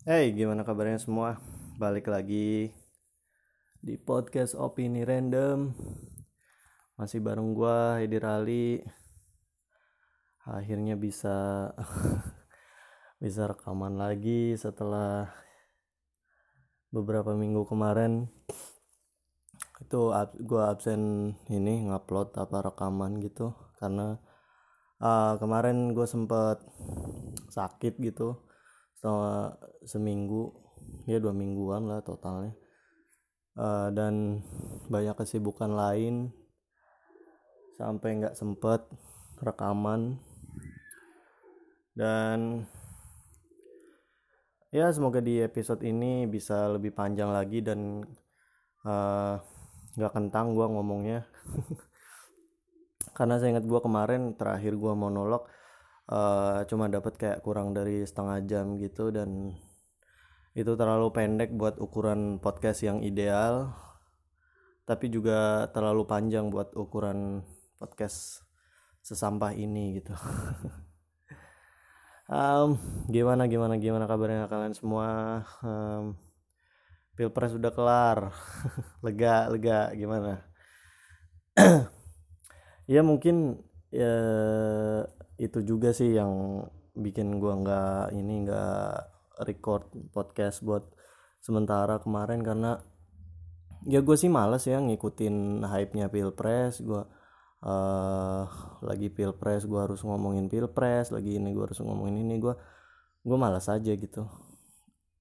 Hey, gimana kabarnya semua? Balik lagi di podcast Opini Random. Masih bareng gua Edi Rali. Akhirnya bisa bisa rekaman lagi setelah beberapa minggu kemarin itu ab, gua absen ini ngupload apa rekaman gitu karena uh, kemarin gue sempet sakit gitu selama seminggu ya dua mingguan lah totalnya. Uh, dan banyak kesibukan lain. Sampai nggak sempet rekaman. Dan ya semoga di episode ini bisa lebih panjang lagi dan nggak uh, kentang gue ngomongnya. Karena saya ingat gue kemarin terakhir gue monolog uh, cuma dapat kayak kurang dari setengah jam gitu dan itu terlalu pendek buat ukuran podcast yang ideal tapi juga terlalu panjang buat ukuran podcast sesampah ini gitu. Um, gimana gimana gimana kabarnya kalian semua? Um, pilpres sudah kelar. Lega lega gimana? Ya mungkin ya itu juga sih yang bikin gua nggak ini nggak record podcast buat sementara kemarin karena ya gue sih males ya ngikutin hype-nya pilpres. Gue uh, lagi pilpres gue harus ngomongin pilpres lagi ini gue harus ngomongin ini. Gue gue malas aja gitu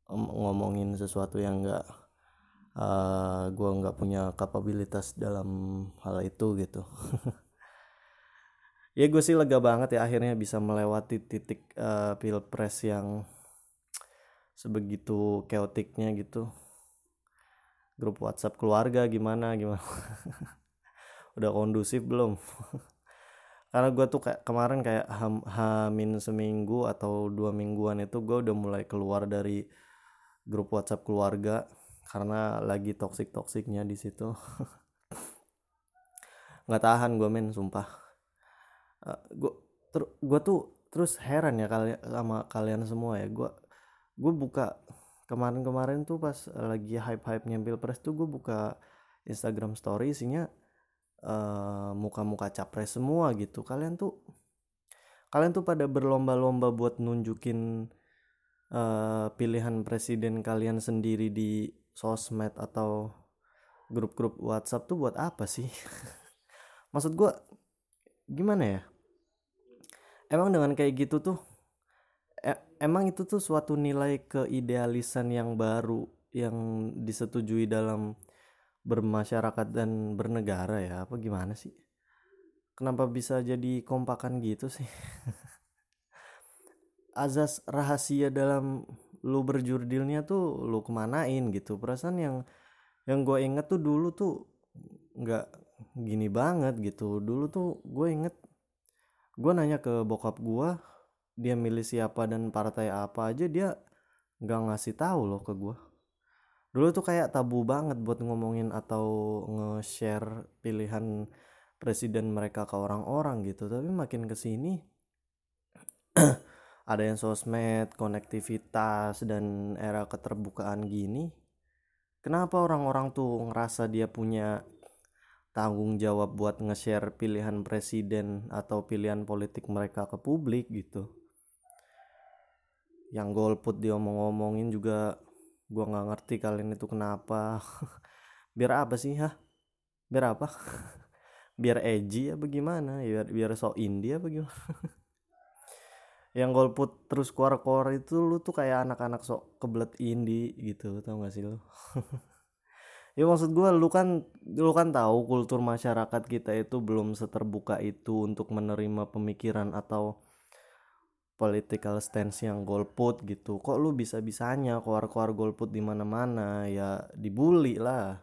ngomongin sesuatu yang enggak uh, eh, gue nggak punya kapabilitas dalam hal itu gitu ya gue sih lega banget ya akhirnya bisa melewati titik uh, pilpres yang sebegitu keotiknya gitu. Grup WhatsApp keluarga gimana gimana? Udah kondusif belum? Karena gue tuh kayak kemarin kayak ham, hamin seminggu atau dua mingguan itu gue udah mulai keluar dari grup WhatsApp keluarga karena lagi toksik toksiknya di situ. Nggak tahan gue men sumpah uh, eh, gue ter gue tuh terus heran ya kali sama kalian semua ya. Gue gue buka kemarin-kemarin tuh pas lagi hype-hype nyempil pilpres tuh gue buka Instagram story isinya uh, muka-muka capres semua gitu. Kalian tuh kalian tuh pada berlomba-lomba buat nunjukin uh, pilihan presiden kalian sendiri di sosmed atau grup-grup WhatsApp tuh buat apa sih? Maksud gue gimana ya emang dengan kayak gitu tuh e emang itu tuh suatu nilai keidealisan yang baru yang disetujui dalam bermasyarakat dan bernegara ya? Apa gimana sih? Kenapa bisa jadi kompakan gitu sih? Azas rahasia dalam lu berjurdilnya tuh lu kemanain gitu? Perasaan yang yang gue inget tuh dulu tuh nggak gini banget gitu. Dulu tuh gue inget gue nanya ke bokap gue dia milih siapa dan partai apa aja dia nggak ngasih tahu loh ke gue dulu tuh kayak tabu banget buat ngomongin atau nge-share pilihan presiden mereka ke orang-orang gitu. Tapi makin ke sini ada yang sosmed konektivitas dan era keterbukaan gini. Kenapa orang-orang tuh ngerasa dia punya tanggung jawab buat nge-share pilihan presiden atau pilihan politik mereka ke publik gitu. Yang golput dia ngomong-ngomongin juga gua nggak ngerti kalian itu kenapa. Biar apa sih ha biar apa? Biar edgy ya bagaimana biar biar so indie apa yang golput terus keluar-keluar itu lu tuh kayak anak-anak sok kebelet indie gitu tau gak sih lu ya maksud gue lu kan lu kan tahu kultur masyarakat kita itu belum seterbuka itu untuk menerima pemikiran atau political stance yang golput gitu. Kok lu bisa bisanya keluar-keluar golput di mana-mana? Ya dibully lah.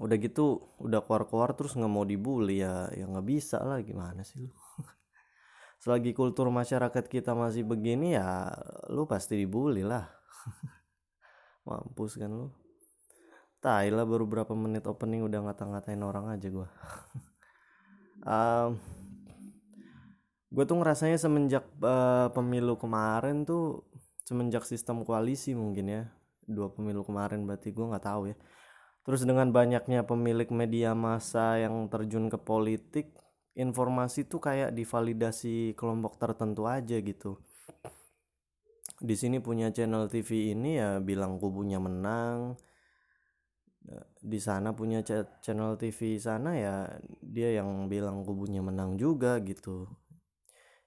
Udah gitu udah keluar-keluar terus nggak mau dibully ya ya nggak bisa lah. Gimana sih lu? Selagi kultur masyarakat kita masih begini ya lu pasti dibully lah. Mampus kan lu Tai lah baru berapa menit opening udah ngata-ngatain orang aja gue. um, gue tuh ngerasanya semenjak uh, pemilu kemarin tuh semenjak sistem koalisi mungkin ya dua pemilu kemarin berarti gue nggak tahu ya terus dengan banyaknya pemilik media massa yang terjun ke politik informasi tuh kayak divalidasi kelompok tertentu aja gitu di sini punya channel TV ini ya bilang kubunya menang di sana punya channel TV sana ya dia yang bilang kubunya menang juga gitu.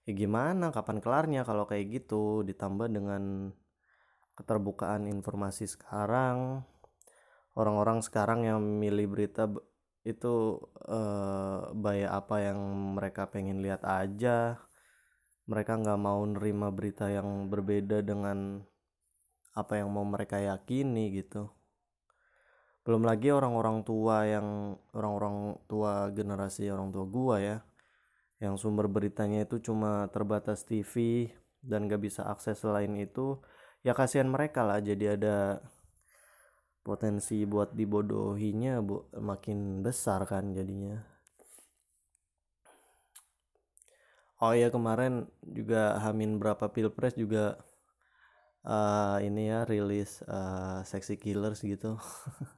Ya gimana kapan kelarnya kalau kayak gitu? Ditambah dengan keterbukaan informasi sekarang. Orang-orang sekarang yang milih berita itu eh, bayar apa yang mereka pengen lihat aja. Mereka nggak mau nerima berita yang berbeda dengan apa yang mau mereka yakini gitu belum lagi orang-orang tua yang orang-orang tua generasi orang tua gua ya yang sumber beritanya itu cuma terbatas TV dan gak bisa akses selain itu ya kasihan mereka lah. Jadi ada potensi buat dibodohinya bu makin besar kan jadinya. Oh ya kemarin juga Hamin berapa pilpres juga uh, ini ya rilis uh, Sexy Killers gitu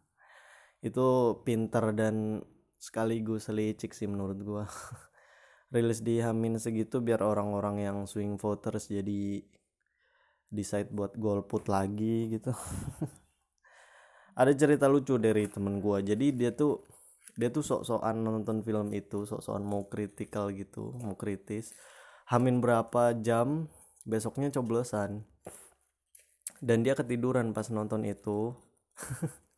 itu pinter dan sekaligus licik sih menurut gua. Rilis di Hamin segitu biar orang-orang yang swing voters jadi decide buat golput lagi gitu. Ada cerita lucu dari temen gue jadi dia tuh dia tuh sok-sokan nonton film itu sok-sokan mau kritikal gitu mau kritis. Hamin berapa jam besoknya coblosan. Dan dia ketiduran pas nonton itu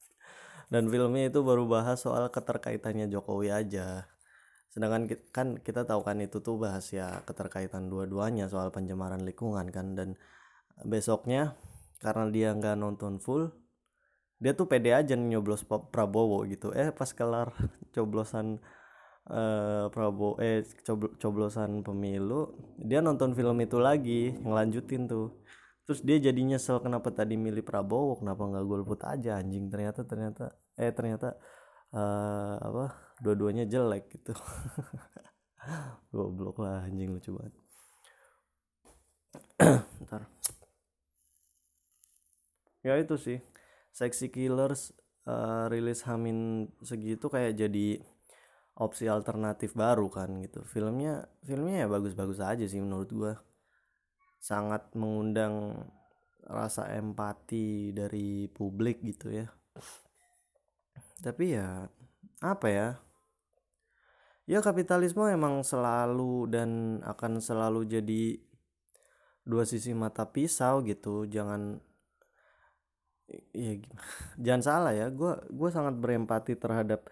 dan filmnya itu baru bahas soal keterkaitannya Jokowi aja. Sedangkan kan kita tahu kan itu tuh bahas ya keterkaitan dua-duanya soal pencemaran lingkungan kan. Dan besoknya karena dia nggak nonton full dia tuh pede aja nyoblos Prabowo gitu. Eh pas kelar coblosan uh, Prabowo eh cob coblosan pemilu dia nonton film itu lagi ngelanjutin tuh terus dia jadi nyesel kenapa tadi milih Prabowo kenapa nggak golput aja anjing. Ternyata ternyata eh ternyata uh, apa dua-duanya jelek gitu. Goblok lah anjing lucu banget. Ntar. Ya itu sih. Sexy Killers uh, rilis Hamin segitu kayak jadi opsi alternatif baru kan gitu. Filmnya filmnya ya bagus-bagus aja sih menurut gua sangat mengundang rasa empati dari publik gitu ya. Tapi ya apa ya? Ya kapitalisme emang selalu dan akan selalu jadi dua sisi mata pisau gitu. Jangan ya jangan salah ya. Gue gue sangat berempati terhadap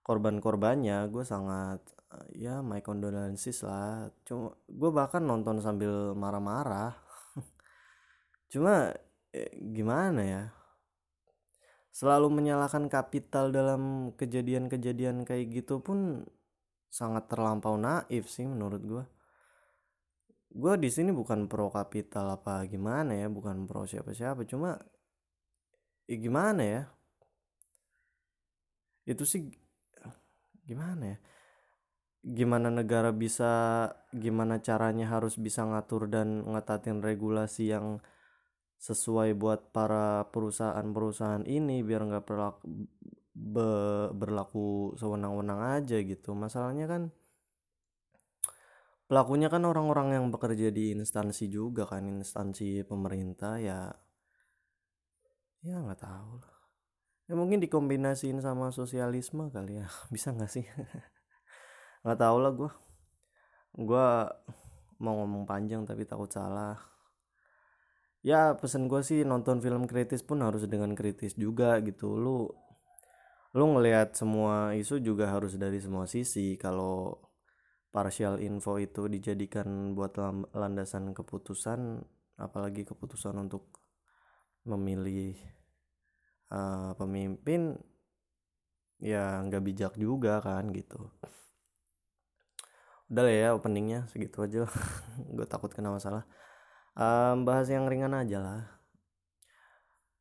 korban-korbannya. Gue sangat ya my condolences lah. Cuma gue bahkan nonton sambil marah-marah. Cuma eh, gimana ya? Selalu menyalahkan kapital dalam kejadian-kejadian kayak gitu pun sangat terlampau naif sih menurut gue gue di sini bukan pro kapital apa gimana ya bukan pro siapa siapa cuma ya gimana ya? Itu sih gimana ya gimana negara bisa gimana caranya harus bisa ngatur dan ngetatin regulasi yang sesuai buat para perusahaan-perusahaan ini biar nggak be berlaku sewenang-wenang aja gitu. Masalahnya kan pelakunya kan orang-orang yang bekerja di instansi juga kan instansi pemerintah ya ya nggak tahu lah. Ya mungkin dikombinasiin sama sosialisme kali ya bisa nggak sih nggak tahu lah gue gue mau ngomong panjang tapi takut salah. Ya pesen gue sih nonton film kritis pun harus dengan kritis juga gitu. Lu lu ngelihat semua isu juga harus dari semua sisi. Kalau partial info itu dijadikan buat landasan keputusan apalagi keputusan untuk memilih uh, pemimpin ya nggak bijak juga kan gitu udah lah ya openingnya. Segitu aja gue takut kena masalah um, bahas yang ringan aja lah.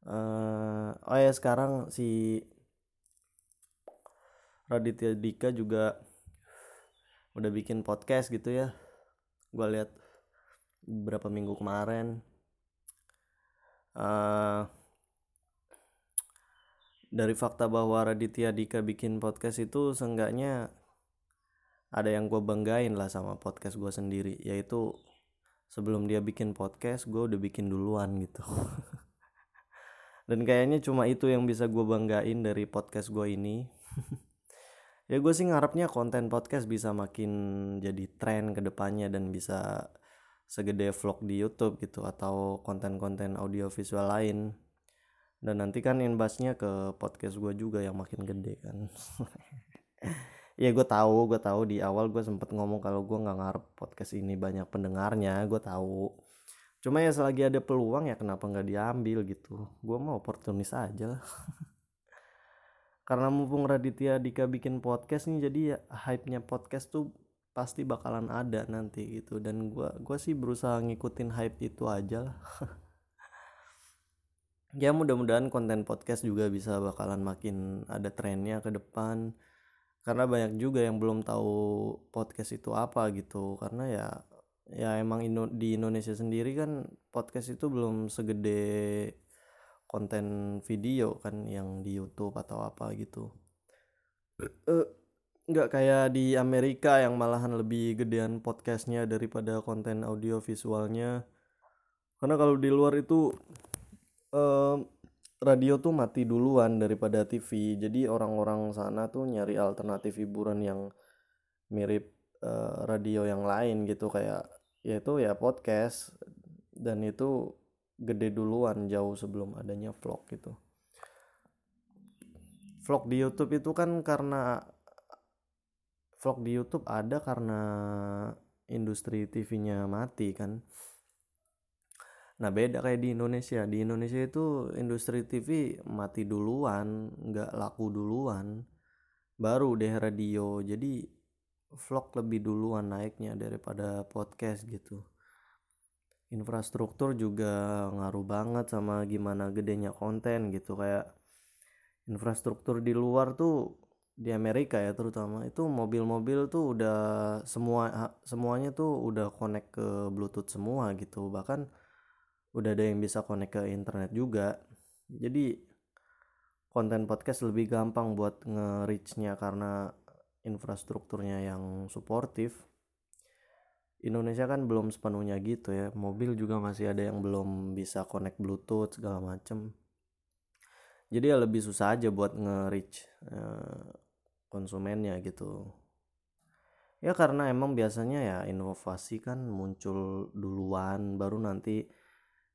Uh, oh ya sekarang si Raditya Dika juga udah bikin podcast gitu ya. Gue lihat beberapa minggu kemarin. Uh, dari fakta bahwa Raditya Dika bikin podcast itu seenggaknya ada yang gue banggain lah sama podcast gue sendiri yaitu sebelum dia bikin podcast gue udah bikin duluan gitu. Dan kayaknya cuma itu yang bisa gue banggain dari podcast gue ini. Ya gue sih ngarepnya konten podcast bisa makin jadi tren ke depannya dan bisa segede vlog di YouTube gitu atau konten-konten audio visual lain. Dan nanti kan imbasnya ke podcast gue juga yang makin gede kan ya gue tahu gue tahu di awal gue sempet ngomong kalau gue nggak ngarep podcast ini banyak pendengarnya gue tahu. Cuma ya selagi ada peluang ya kenapa nggak diambil gitu. Gue mau oportunis aja lah. Karena mumpung Raditya Dika bikin podcast nih jadi ya hype-nya podcast tuh pasti bakalan ada nanti gitu. Dan gue gua sih berusaha ngikutin hype itu aja lah. Ya mudah-mudahan konten podcast juga bisa bakalan makin ada trennya ke depan karena banyak juga yang belum tahu podcast itu apa gitu. Karena ya ya emang Indo di Indonesia sendiri kan podcast itu belum segede konten video kan yang di YouTube atau apa gitu. Uh, nggak kayak di Amerika yang malahan lebih gedean podcastnya daripada konten audio visualnya. Karena kalau di luar itu uh, radio tuh mati duluan daripada TV jadi orang-orang sana tuh nyari alternatif hiburan yang mirip uh, radio yang lain gitu. Kayak yaitu ya podcast. Dan itu gede duluan jauh sebelum adanya vlog gitu. Vlog di YouTube itu kan karena vlog di YouTube ada karena industri TV-nya mati kan Nah beda kayak di Indonesia. Di Indonesia itu industri TV mati duluan, nggak laku duluan. Baru deh radio. Jadi vlog lebih duluan naiknya daripada podcast gitu. Infrastruktur juga ngaruh banget sama gimana gedenya konten gitu kayak infrastruktur di luar tuh di Amerika ya terutama itu mobil-mobil tuh udah semua semuanya tuh udah connect ke Bluetooth semua gitu bahkan udah ada yang bisa connect ke internet juga. Jadi konten podcast lebih gampang buat nge-reachnya karena infrastrukturnya yang suportif. Indonesia kan belum sepenuhnya gitu ya. Mobil juga masih ada yang belum bisa connect bluetooth segala macem. Jadi ya lebih susah aja buat nge-reach uh, konsumennya gitu. Ya karena emang biasanya ya inovasi kan muncul duluan baru nanti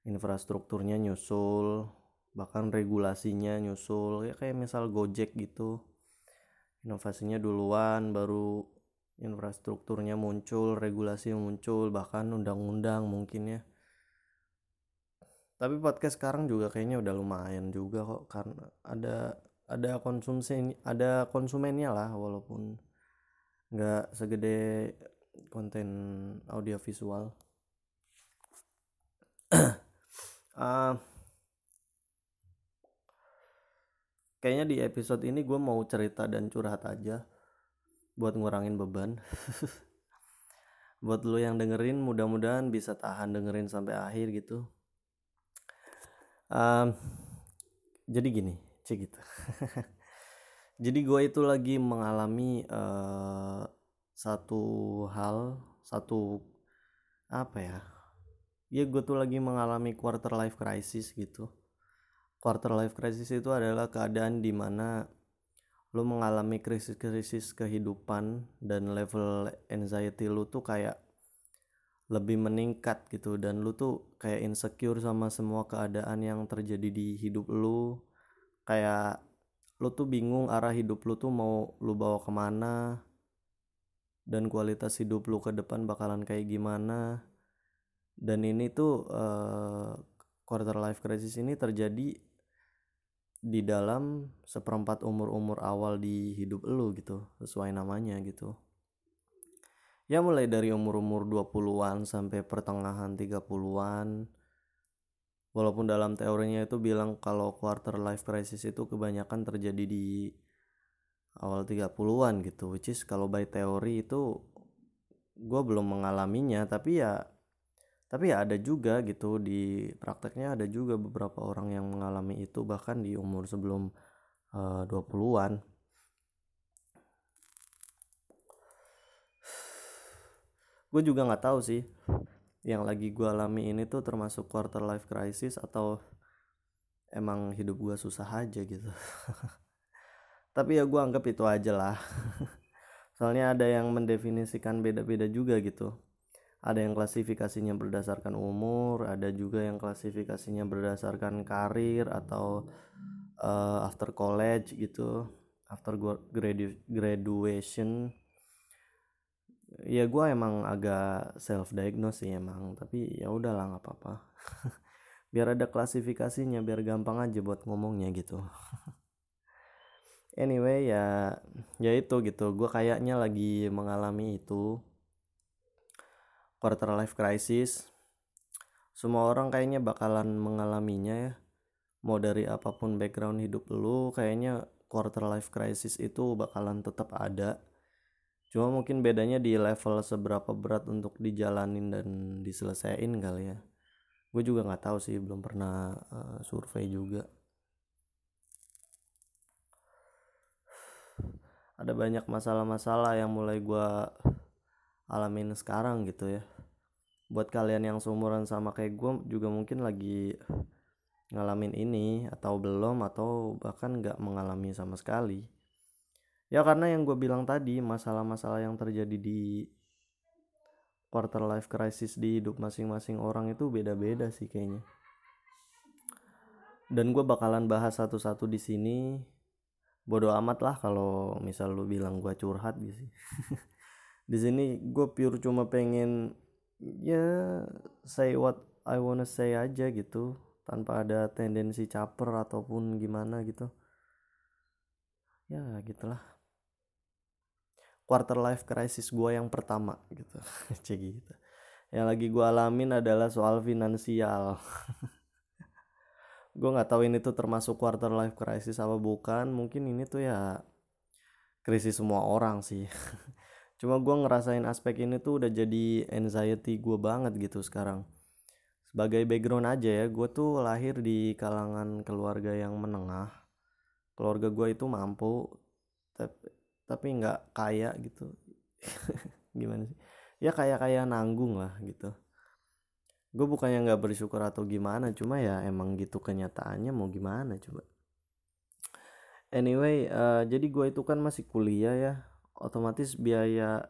infrastrukturnya nyusul bahkan regulasinya nyusul. Ya kayak misal Gojek gitu. Inovasinya duluan baru infrastrukturnya muncul regulasi muncul bahkan undang-undang mungkin ya. Tapi podcast sekarang juga kayaknya udah lumayan juga kok karena ada ada konsumsi ada konsumennya lah walaupun nggak segede konten audiovisual uh, kayaknya di episode ini gue mau cerita dan curhat aja buat ngurangin beban. Buat lo yang dengerin mudah-mudahan bisa tahan dengerin sampai akhir gitu. Um, jadi gini cek gitu. Jadi gue itu lagi mengalami uh, satu hal satu apa ya ya gue tuh lagi mengalami quarter life crisis gitu. Quarter life crisis itu adalah keadaan di mana lo mengalami krisis-krisis kehidupan dan level anxiety lo tuh kayak lebih meningkat gitu. Dan lu tuh kayak insecure sama semua keadaan yang terjadi di hidup lu. Kayak lu tuh bingung arah hidup lu tuh mau lu bawa ke mana dan kualitas hidup lu ke depan bakalan kayak gimana dan ini tuh uh, quarter life crisis ini terjadi di dalam seperempat umur-umur awal di hidup lu gitu sesuai namanya gitu. Ya mulai dari umur-umur 20-an sampai pertengahan 30-an walaupun dalam teorinya itu bilang kalau quarter life crisis itu kebanyakan terjadi di awal 30-an gitu which is kalau by teori itu gue belum mengalaminya tapi ya tapi ya ada juga gitu di prakteknya ada juga beberapa orang yang mengalami itu bahkan di umur sebelum uh, 20-an gue juga nggak tahu sih yang lagi gue alami ini tuh termasuk quarter life crisis atau emang hidup gue susah aja gitu. Tapi ya gue anggap itu aja lah. Soalnya ada yang mendefinisikan beda-beda juga gitu ada yang klasifikasinya berdasarkan umur ada juga yang klasifikasinya berdasarkan karir atau uh, after college gitu after gradu graduation. Ya gue emang agak self diagnose sih emang tapi ya udahlah nggak apa-apa. Biar ada klasifikasinya biar gampang aja buat ngomongnya gitu. Anyway ya ya itu gitu. Gue kayaknya lagi mengalami itu quarter life crisis. Semua orang kayaknya bakalan mengalaminya ya. Mau dari apa pun background hidup lu kayaknya quarter life crisis itu bakalan tetap ada. Cuma mungkin bedanya di level seberapa berat untuk dijalanin dan diselesain kali ya. Gue juga nggak tahu sih belum pernah uh, survei juga. Ada banyak masalah-masalah yang mulai gue alamin sekarang gitu ya. Buat kalian yang seumuran sama kayak gue juga mungkin lagi ngalamin ini atau belum atau bahkan nggak mengalami sama sekali. Ya karena yang gue bilang tadi masalah-masalah yang terjadi di quarter life crisis di hidup masing-masing orang itu beda-beda sih kayaknya. Dan gue bakalan bahas satu-satu di sini. Bodoh amat lah kalau misal lu bilang gue curhat gitu di sini gue pure cuma pengen ya say what I wanna say aja gitu. Tanpa ada tendensi caper ataupun gimana gitu. Ya gitulah. Quarter life crisis gue yang pertama gitu. Cek gitu. Yang lagi gue alamin adalah soal finansial. Gue nggak tahu ini tuh termasuk quarter life crisis apa bukan. Mungkin ini tuh ya krisis semua orang sih cuma gue ngerasain aspek ini tuh udah jadi anxiety gue banget gitu sekarang. Sebagai background aja ya gue tuh lahir di kalangan keluarga yang menengah. Keluarga gue itu mampu tapi tapi nggak kaya gitu. Gimana sih? Ya kayak kayak nanggung lah gitu. Gue bukannya nggak bersyukur atau gimana cuma ya emang gitu kenyataannya mau gimana coba. Anyway uh, jadi gue itu kan masih kuliah ya otomatis biaya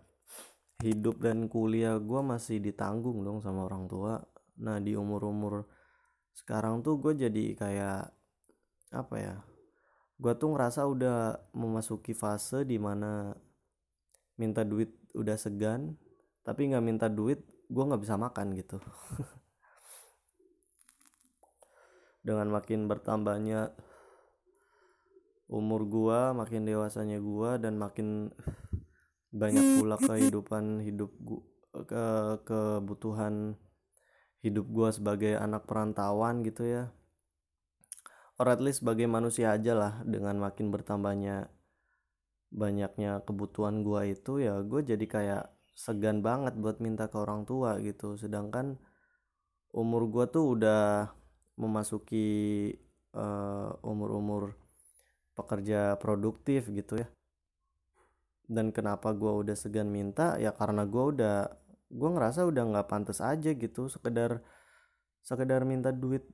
hidup dan kuliah gue masih ditanggung dong sama orang tua. Nah di umur umur sekarang tuh gue jadi kayak apa ya gue tuh ngerasa udah memasuki fase di mana minta duit udah segan tapi nggak minta duit gue nggak bisa makan gitu. Dengan makin bertambahnya umur gua makin dewasanya gua dan makin banyak pula kehidupan hidup gua ke kebutuhan hidup gua sebagai anak perantauan gitu ya. Or at least sebagai manusia aja lah dengan makin bertambahnya banyaknya kebutuhan gua itu ya gue jadi kayak segan banget buat minta ke orang tua gitu. Sedangkan umur gua tuh udah memasuki uh, umur-umur pekerja produktif gitu ya. Dan kenapa gue udah segan minta? Ya karena gue udah gue ngerasa udah nggak pantas aja gitu. Sekedar sekedar minta duit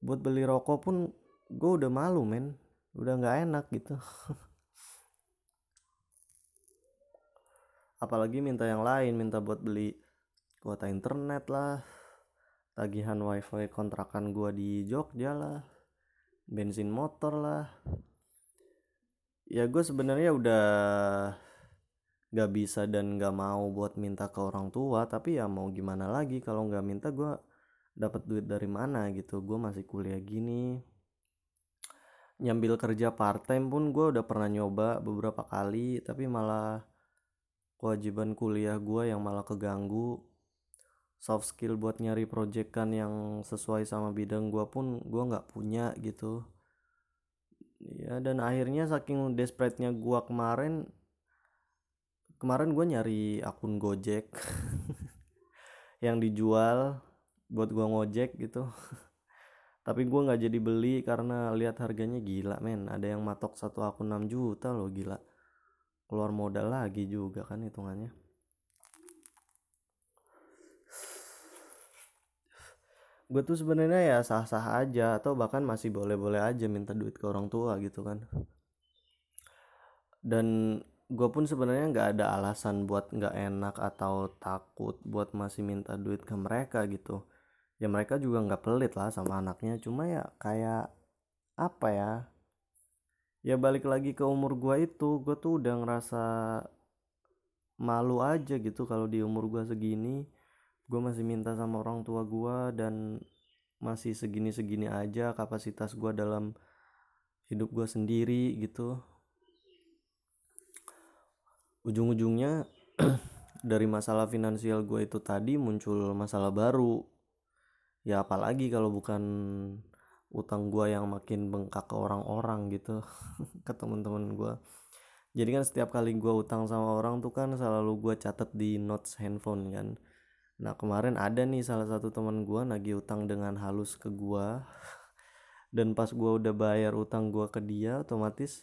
buat beli rokok pun gue udah malu men. Udah nggak enak gitu. Apalagi minta yang lain minta buat beli kuota internet lah. Tagihan wifi kontrakan gue di Jogja lah. Bensin motor lah ya gue sebenarnya udah gak bisa dan gak mau buat minta ke orang tua tapi ya mau gimana lagi? Kalau nggak minta gue dapat duit dari mana gitu? Gue masih kuliah gini. Nyambil kerja part time pun gue udah pernah nyoba beberapa kali tapi malah kewajiban kuliah gue yang malah keganggu. Soft skill buat nyari proyekan yang sesuai sama bidang gue pun gue nggak punya gitu ya dan akhirnya saking desperate-nya gua kemarin kemarin gue nyari akun Gojek yang dijual buat gua ngojek gitu. Tapi gua nggak jadi beli karena lihat harganya gila men. Ada yang matok satu akun 6 juta loh gila. Keluar modal lagi juga kan hitungannya gue tuh sebenarnya ya sah-sah aja atau bahkan masih boleh-boleh aja minta duit ke orang tua gitu kan. Dan gue pun sebenarnya nggak ada alasan buat nggak enak atau takut buat masih minta duit ke mereka gitu. Ya mereka juga nggak pelit lah sama anaknya cuma ya kayak apa ya? Ya balik lagi ke umur gue itu gue tuh udah ngerasa malu aja gitu kalau di umur gue segini gue masih minta sama orang tua gue dan masih segini-segini aja kapasitas gue dalam hidup gue sendiri gitu. Ujung-ujungnya dari masalah finansial gue itu tadi muncul masalah baru. Ya apalagi kalau bukan utang gue yang makin bengkak ke orang-orang gitu ke teman-teman gue jadi kan setiap kali gue utang sama orang tuh kan selalu gue catat di notes handphone kan Nah kemarin ada nih salah satu teman gue nagih utang dengan halus ke gue dan pas gue udah bayar utang gue ke dia otomatis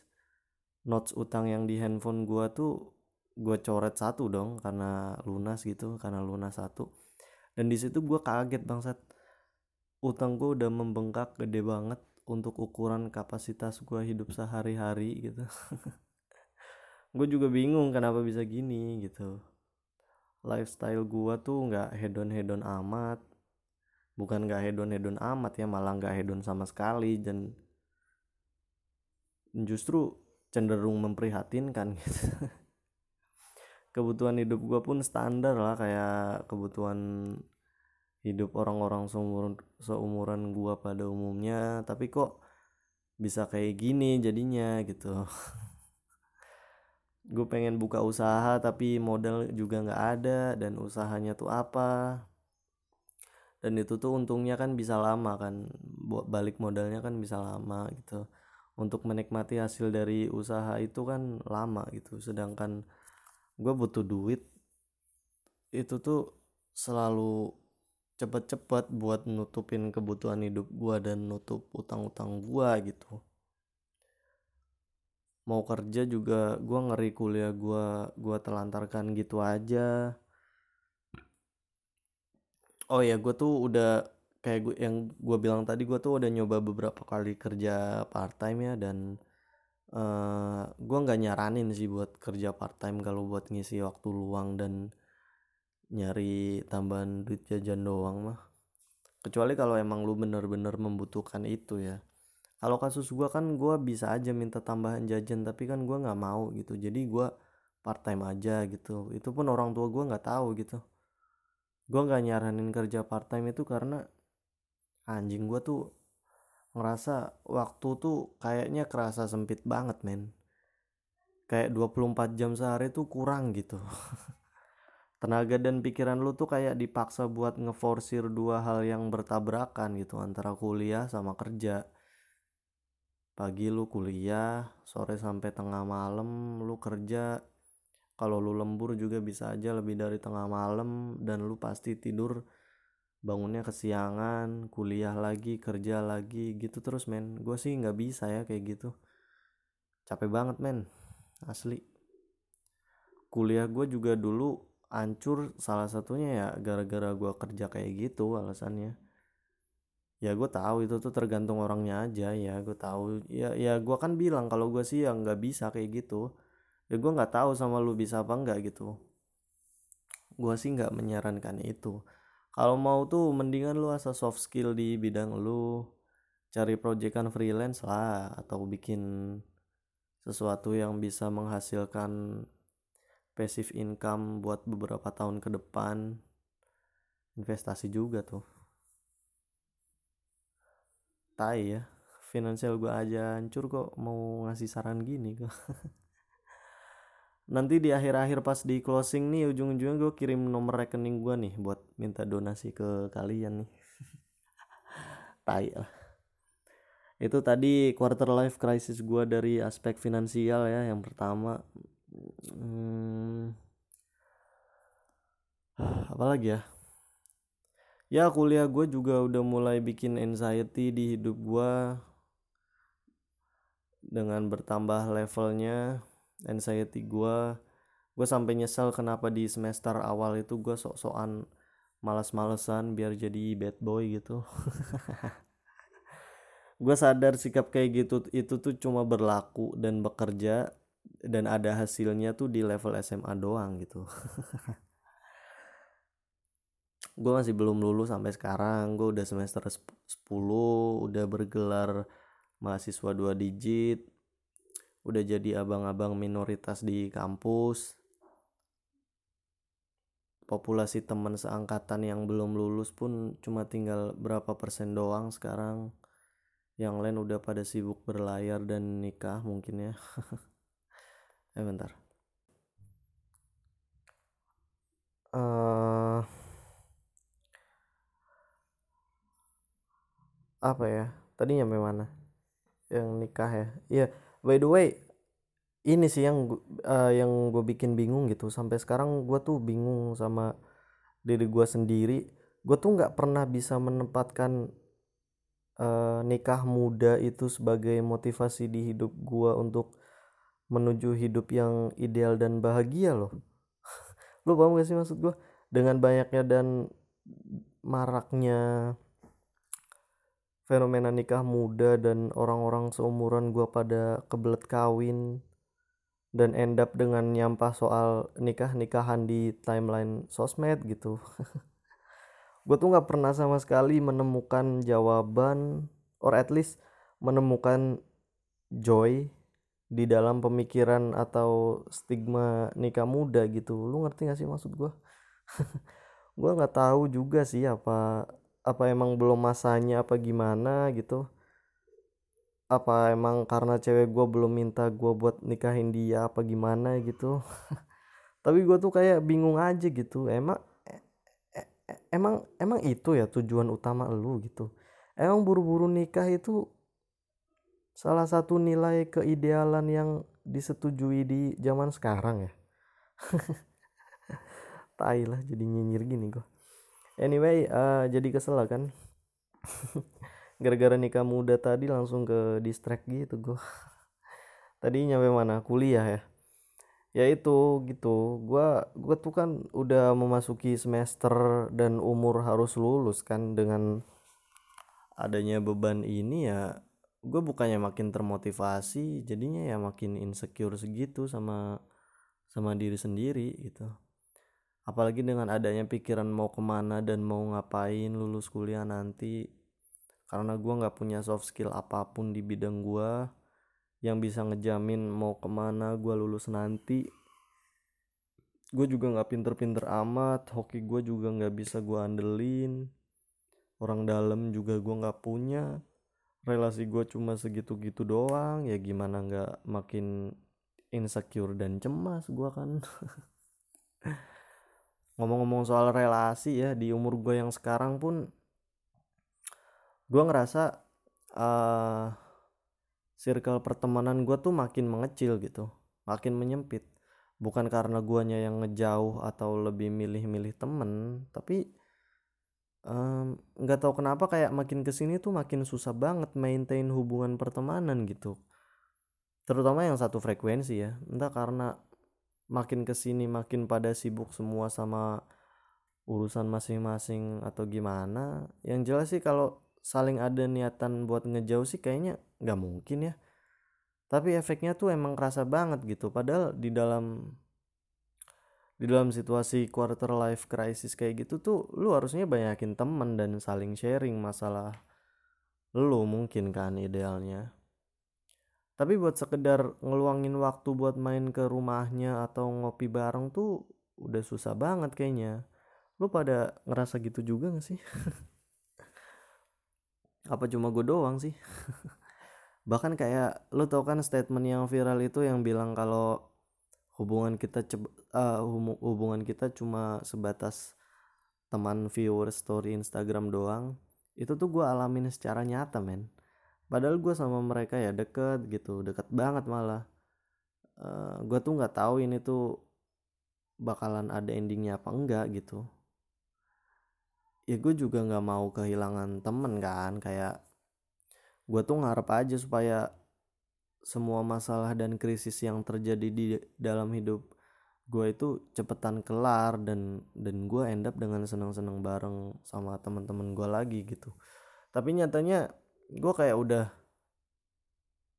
notes utang yang di handphone gue tuh gue coret satu dong karena lunas gitu karena lunas satu. Dan di situ gue kaget bangsat. Utang gue udah membengkak gede banget untuk ukuran kapasitas gue hidup sehari-hari gitu. Gue juga bingung kenapa bisa gini gitu lifestyle gua tuh nggak hedon hedon amat. Bukan nggak hedon hedon amat ya malah nggak hedon sama sekali. Dan justru cenderung memprihatinkan gitu. Kebutuhan hidup gua pun standar lah kayak kebutuhan hidup orang-orang seumuran seumuran gua pada umumnya. Tapi kok bisa kayak gini jadinya gitu gue pengen buka usaha tapi modal juga nggak ada dan usahanya tuh apa? Dan itu tuh untungnya kan bisa lama kan buat balik modalnya kan bisa lama gitu. Untuk menikmati hasil dari usaha itu kan lama gitu. Sedangkan gue butuh duit itu tuh selalu cepet-cepet buat nutupin kebutuhan hidup gue dan nutup utang-utang gue gitu mau kerja juga gue ngeri kuliah gue gua telantarkan gitu aja. Oh ya gue tuh udah kayak gue yang gue bilang tadi gue tuh udah nyoba beberapa kali kerja part time ya dan uh, eh, gue nggak nyaranin sih buat kerja part time kalau buat ngisi waktu luang dan nyari tambahan duit jajan doang mah. Kecuali kalau emang lu bener-bener membutuhkan itu ya kalau kasus gue kan gue bisa aja minta tambahan jajan tapi kan gue nggak mau gitu. Jadi gue part time aja gitu. Itu pun orang tua gue nggak tahu gitu. Gue nggak nyaranin kerja part time itu karena anjing gue tuh ngerasa waktu tuh kayaknya kerasa sempit banget men. Kayak 24 jam sehari tuh kurang gitu. Tenaga dan pikiran lu tuh kayak dipaksa buat ngeforsir dua hal yang bertabrakan gitu antara kuliah sama kerja pagi lu kuliah sore sampai tengah malam lu kerja. Kalau lu lembur juga bisa aja lebih dari tengah malam dan lu pasti tidur. Bangunnya kesiangan kuliah lagi kerja lagi gitu terus men. Gue sih nggak bisa ya kayak gitu. Capek banget men. Asli. Kuliah gue juga dulu hancur salah satunya ya gara-gara gue kerja kayak gitu alasannya ya gue tahu itu tuh tergantung orangnya aja ya. Gue tahu ya ya gue kan bilang kalau gue sih yang nggak bisa kayak gitu. Ya gue nggak tahu sama lu bisa apa enggak gitu. Gue sih nggak menyarankan itu. Kalau mau tuh mendingan lu asal soft skill di bidang lu cari proyekan freelance lah atau bikin sesuatu yang bisa menghasilkan passive income buat beberapa tahun ke depan. Investasi juga tuh tai ya finansial gue aja hancur kok mau ngasih saran gini kok nanti di akhir-akhir pas di closing nih ujung-ujungnya gue kirim nomor rekening gue nih buat minta donasi ke kalian nih. Tai lah. Itu tadi quarter life crisis gue dari aspek finansial ya yang pertama. Hmm, apa lagi ya ya kuliah gue juga udah mulai bikin anxiety di hidup gue dengan bertambah levelnya anxiety gue gue sampai nyesel kenapa di semester awal itu gue sok-sokan malas-malesan biar jadi bad boy gitu. Gue sadar sikap kayak gitu itu tuh cuma berlaku dan bekerja dan ada hasilnya tuh di level SMA doang gitu gue masih belum lulus sampai sekarang. Gue udah semester 10 udah bergelar mahasiswa dua digit. Udah jadi abang-abang minoritas di kampus. Populasi teman seangkatan yang belum lulus pun cuma tinggal berapa persen doang sekarang. Yang lain udah pada sibuk berlayar dan nikah mungkin ya. Eh bentar. Uh, apa ya? Tadi nyampe mana? Yang nikah ya? Iya by the way ini sih yang uh, yang gue bikin bingung gitu. Sampai sekarang gue tuh bingung sama diri gue sendiri. Gue tuh nggak pernah bisa menempatkan uh, nikah muda itu sebagai motivasi di hidup gua untuk menuju hidup yang ideal dan bahagia loh. Lo paham gak sih maksud gua? Dengan banyaknya dan maraknya fenomena nikah muda dan orang-orang seumuran gua pada kebelet kawin dan end up dengan nyampah soal nikah nikahan di timeline sosmed gitu. Gue tuh nggak pernah sama sekali menemukan jawaban or at least menemukan joy di dalam pemikiran atau stigma nikah muda gitu. Lu ngerti gak sih maksud gue gue nggak tahu juga sih apa apa emang belum masanya apa gimana gitu? Apa emang karena cewek gue belum minta gue buat nikahin dia apa gimana gitu? Tapi gue tuh kayak bingung aja gitu emang emang emang itu ya tujuan utama lu gitu? Emang buru-buru nikah itu salah satu nilai keidealan yang disetujui di zaman sekarang ya? Tai lah jadi nyinyir gini gua anyway uh, jadi kesel lah kan. Gara-gara nikah muda tadi langsung ke distract gitu gua. Tadi nyampe mana? Kuliah ya? Ya itu gitu. Gua gua tuh kan udah memasuki semester dan umur harus lulus kan. Dengan adanya beban ini ya gue bukannya makin termotivasi jadinya ya makin insecure segitu sama sama diri sendiri gitu apalagi dengan adanya pikiran mau ke mana dan mau ngapain lulus kuliah nanti. Karena gue nggak punya soft skill apa pun di bidang gue yang bisa ngejamin mau ke mana gue lulus nanti. Gue juga nggak pinter-pinter amat hoki gue juga nggak bisa gue andelin. Orang dalam juga gue nggak punya. Relasi gue cuma segitu-gitu doang. Ya gimana nggak makin insecure dan cemas gue kan ngomong-ngomong soal relasi ya di umur gue yang sekarang pun gue ngerasa uh, circle pertemanan gue tuh makin mengecil gitu makin menyempit. Bukan karena guanya yang ngejauh atau lebih milih-milih temen tapi nggak um, tahu kenapa kayak makin ke sini tuh makin susah banget maintain hubungan pertemanan gitu. Terutama yang satu frekuensi ya entah karena makin ke sini makin pada sibuk semua sama urusan masing-masing atau gimana. Yang jelas sih kalau saling ada niatan buat ngejauh sih kayaknya nggak mungkin ya. Tapi efeknya tuh emang kerasa banget gitu. Padahal di dalam di dalam situasi quarter life crisis kayak gitu tuh lu harusnya banyakin temen dan saling sharing masalah lu mungkin kan idealnya tapi buat sekedar ngeluangin waktu buat main ke rumahnya atau ngopi bareng tuh udah susah banget kayaknya. Lu pada ngerasa gitu juga gak sih? Apa cuma gue doang sih? Bahkan kayak lo tau kan statement yang viral itu yang bilang kalau hubungan kita uh, hubungan kita cuma sebatas teman viewer story Instagram doang. Itu tuh gue alamin secara nyata men padahal gue sama mereka ya deket gitu deket banget malah. Uh, eh, gue tuh nggak tahu ini tuh bakalan ada endingnya apa enggak gitu. Ya gue juga nggak mau kehilangan temen kan kayak gue tuh ngarep aja supaya semua masalah dan krisis yang terjadi di dalam hidup gue itu cepetan kelar dan dan gue end up dengan senang-senang bareng sama teman-teman gue lagi gitu. Tapi nyatanya gue kayak udah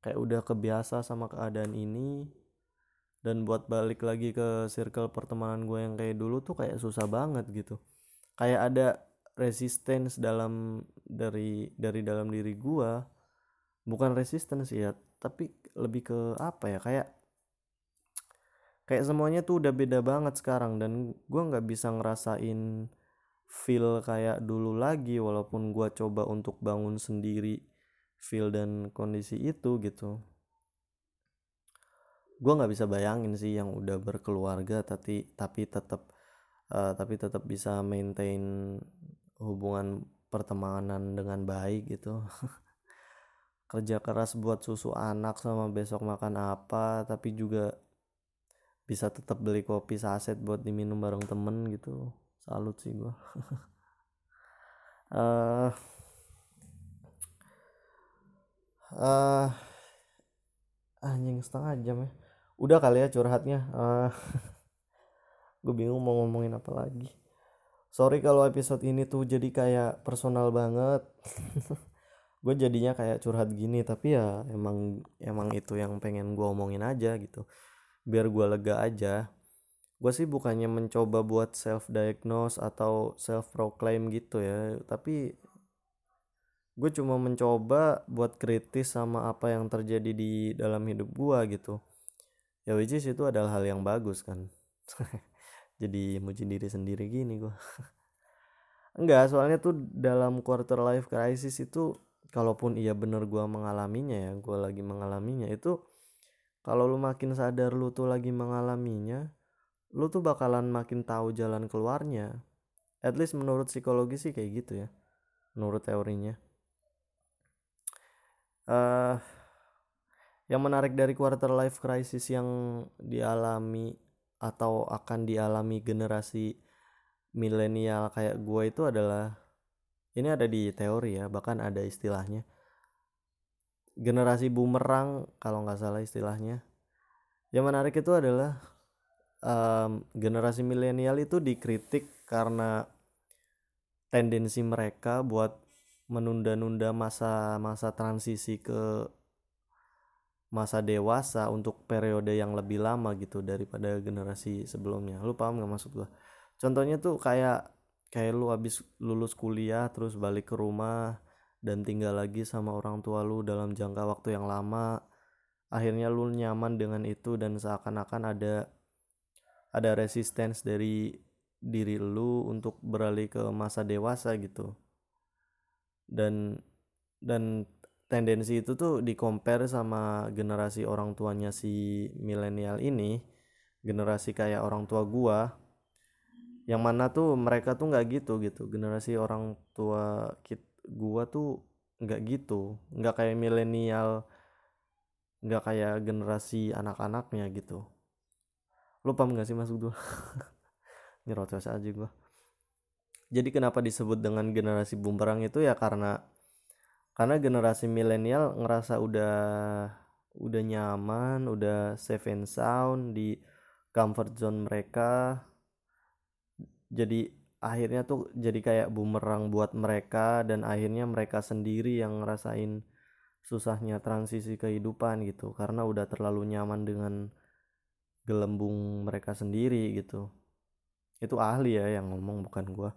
kayak udah kebiasa sama keadaan ini. Dan buat balik lagi ke circle pertemanan gue yang kayak dulu tuh kayak susah banget gitu. Kayak ada resistance dalam dari dari dalam diri gue bukan resistance ya tapi lebih ke apa ya kayak kayak semuanya tuh udah beda banget sekarang. Dan gue nggak bisa ngerasain feel kayak dulu lagi walaupun gue coba untuk bangun sendiri feel dan kondisi itu gitu. Gue nggak bisa bayangin sih yang udah berkeluarga tapi tapi tetap uh, tapi tetap bisa maintain hubungan pertemanan dengan baik gitu. Kerja keras buat susu anak sama besok makan apa tapi juga bisa tetap beli kopi saset buat diminum bareng temen gitu salut sih gue uh, uh, anjing setengah jam ya. Udah kali ya curhatnya. Uh, eh, gue bingung mau ngomongin apa lagi. Sorry kalau episode ini tuh jadi kayak personal banget. Gue jadinya kayak curhat gini tapi ya emang emang itu yang pengen gue omongin aja gitu. Biar gue lega aja gue sih bukannya mencoba buat self diagnose atau self proclaim gitu ya tapi gue cuma mencoba buat kritis sama apa yang terjadi di dalam hidup gue gitu. Ya which is itu adalah hal yang bagus kan. Jadi muji diri sendiri gini gua. Enggak soalnya tuh dalam quarter life crisis itu kalaupun iya bener gua mengalaminya ya gua lagi mengalaminya itu kalau lu makin sadar lu tuh lagi mengalaminya lu tuh bakalan makin tahu jalan keluarnya. At least menurut psikologi sih kayak gitu ya menurut teorinya. Uh, yang menarik dari quarter life crisis yang dialami atau akan dialami generasi milenial kayak gue itu adalah ini ada di teori ya bahkan ada istilahnya. Generasi bumerang kalau nggak salah istilahnya. Yang menarik itu adalah um, generasi milenial itu dikritik karena tendensi mereka buat menunda-nunda masa-masa transisi ke masa dewasa untuk periode yang lebih lama gitu daripada generasi sebelumnya. Lu paham gak maksud gua? Contohnya tuh kayak kayak lu habis lulus kuliah terus balik ke rumah dan tinggal lagi sama orang tua lu dalam jangka waktu yang lama. Akhirnya lu nyaman dengan itu dan seakan-akan ada ada resistance dari diri lu untuk beralih ke masa dewasa gitu. Dan dan tendensi itu tuh di compare sama generasi orang tuanya si milenial ini generasi kayak orang tua gua yang mana tuh mereka tuh nggak gitu gitu. Generasi orang tua kit gua tuh nggak gitu. Nggak kayak milenial nggak kayak generasi anak-anaknya gitu lu paham gak sih maksud gua? Nyerocos aja gua. Jadi kenapa disebut dengan generasi bumerang itu ya karena karena generasi milenial ngerasa udah udah nyaman udah safe and sound di comfort zone mereka. Jadi akhirnya tuh jadi kayak bumerang buat mereka dan akhirnya mereka sendiri yang ngerasain susahnya transisi kehidupan gitu. Karena udah terlalu nyaman dengan gelembung mereka sendiri gitu. Itu ahli ya yang ngomong bukan gua.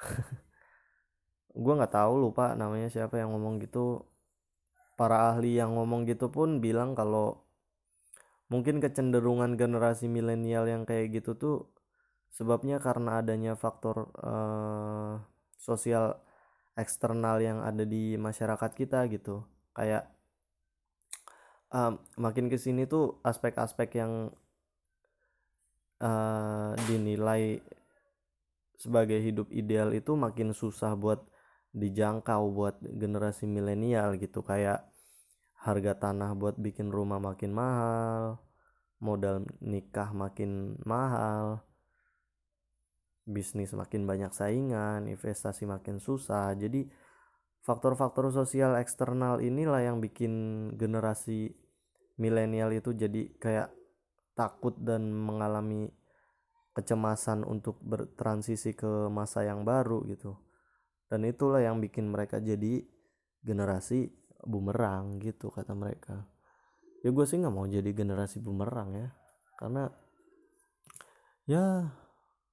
Gue nggak tahu lupa namanya siapa yang ngomong gitu. Para ahli yang ngomong gitu pun bilang kalau mungkin kecenderungan generasi milenial yang kayak gitu tuh sebabnya karena adanya faktor uh, sosial eksternal yang ada di masyarakat kita gitu. Kayak uh, makin ke sini tuh aspek-aspek yang uh, dinilai sebagai hidup ideal itu makin susah buat dijangkau buat generasi milenial gitu. Kayak harga tanah buat bikin rumah makin mahal modal nikah makin mahal bisnis makin banyak saingan investasi makin susah. Jadi faktor-faktor sosial eksternal inilah yang bikin generasi milenial itu jadi kayak takut dan mengalami kecemasan untuk bertransisi ke masa yang baru gitu. Dan itulah yang bikin mereka jadi generasi bumerang gitu kata mereka. Ya gue sih nggak mau jadi generasi bumerang ya. Karena ya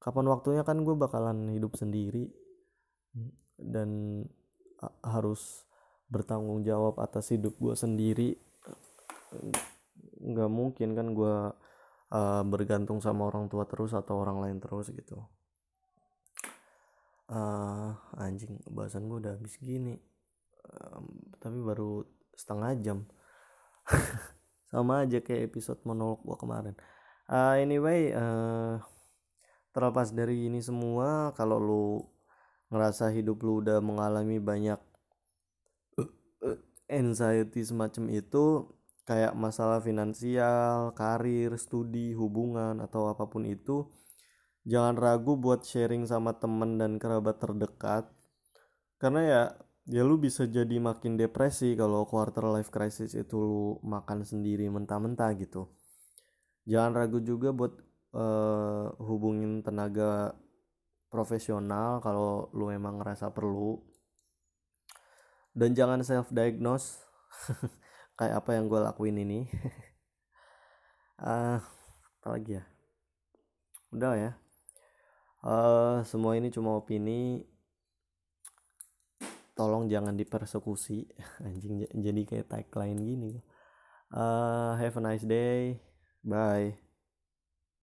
kapan waktunya kan gue bakalan hidup sendiri. Dan harus bertanggung jawab atas hidup gue sendiri. Nggak mungkin kan gue uh, bergantung sama orang tua terus atau orang lain terus gitu. Uh, anjing bahasan gue udah habis gini. Um, tapi baru setengah jam. Sama aja kayak episode monolog gue kemarin. Uh, anyway uh, terlepas dari ini semua kalau lu ngerasa hidup lu udah mengalami banyak anxiety semacam itu kayak masalah finansial, karir, studi, hubungan atau apa pun itu jangan ragu buat sharing sama temen dan kerabat terdekat. Karena ya ya lu bisa jadi makin depresi kalau quarter life crisis itu lu makan sendiri mentah-mentah gitu. Jangan ragu juga buat uh, hubungin tenaga profesional kalau lu emang ngerasa perlu. Dan jangan self diagnose kayak apa yang gue lakuin ini. Uh, apa lagi ya? Udah ya. Uh, semua ini cuma opini. Tolong jangan dipersekusi. Anjing jadi kayak tagline gini. Uh, have a nice day. Bye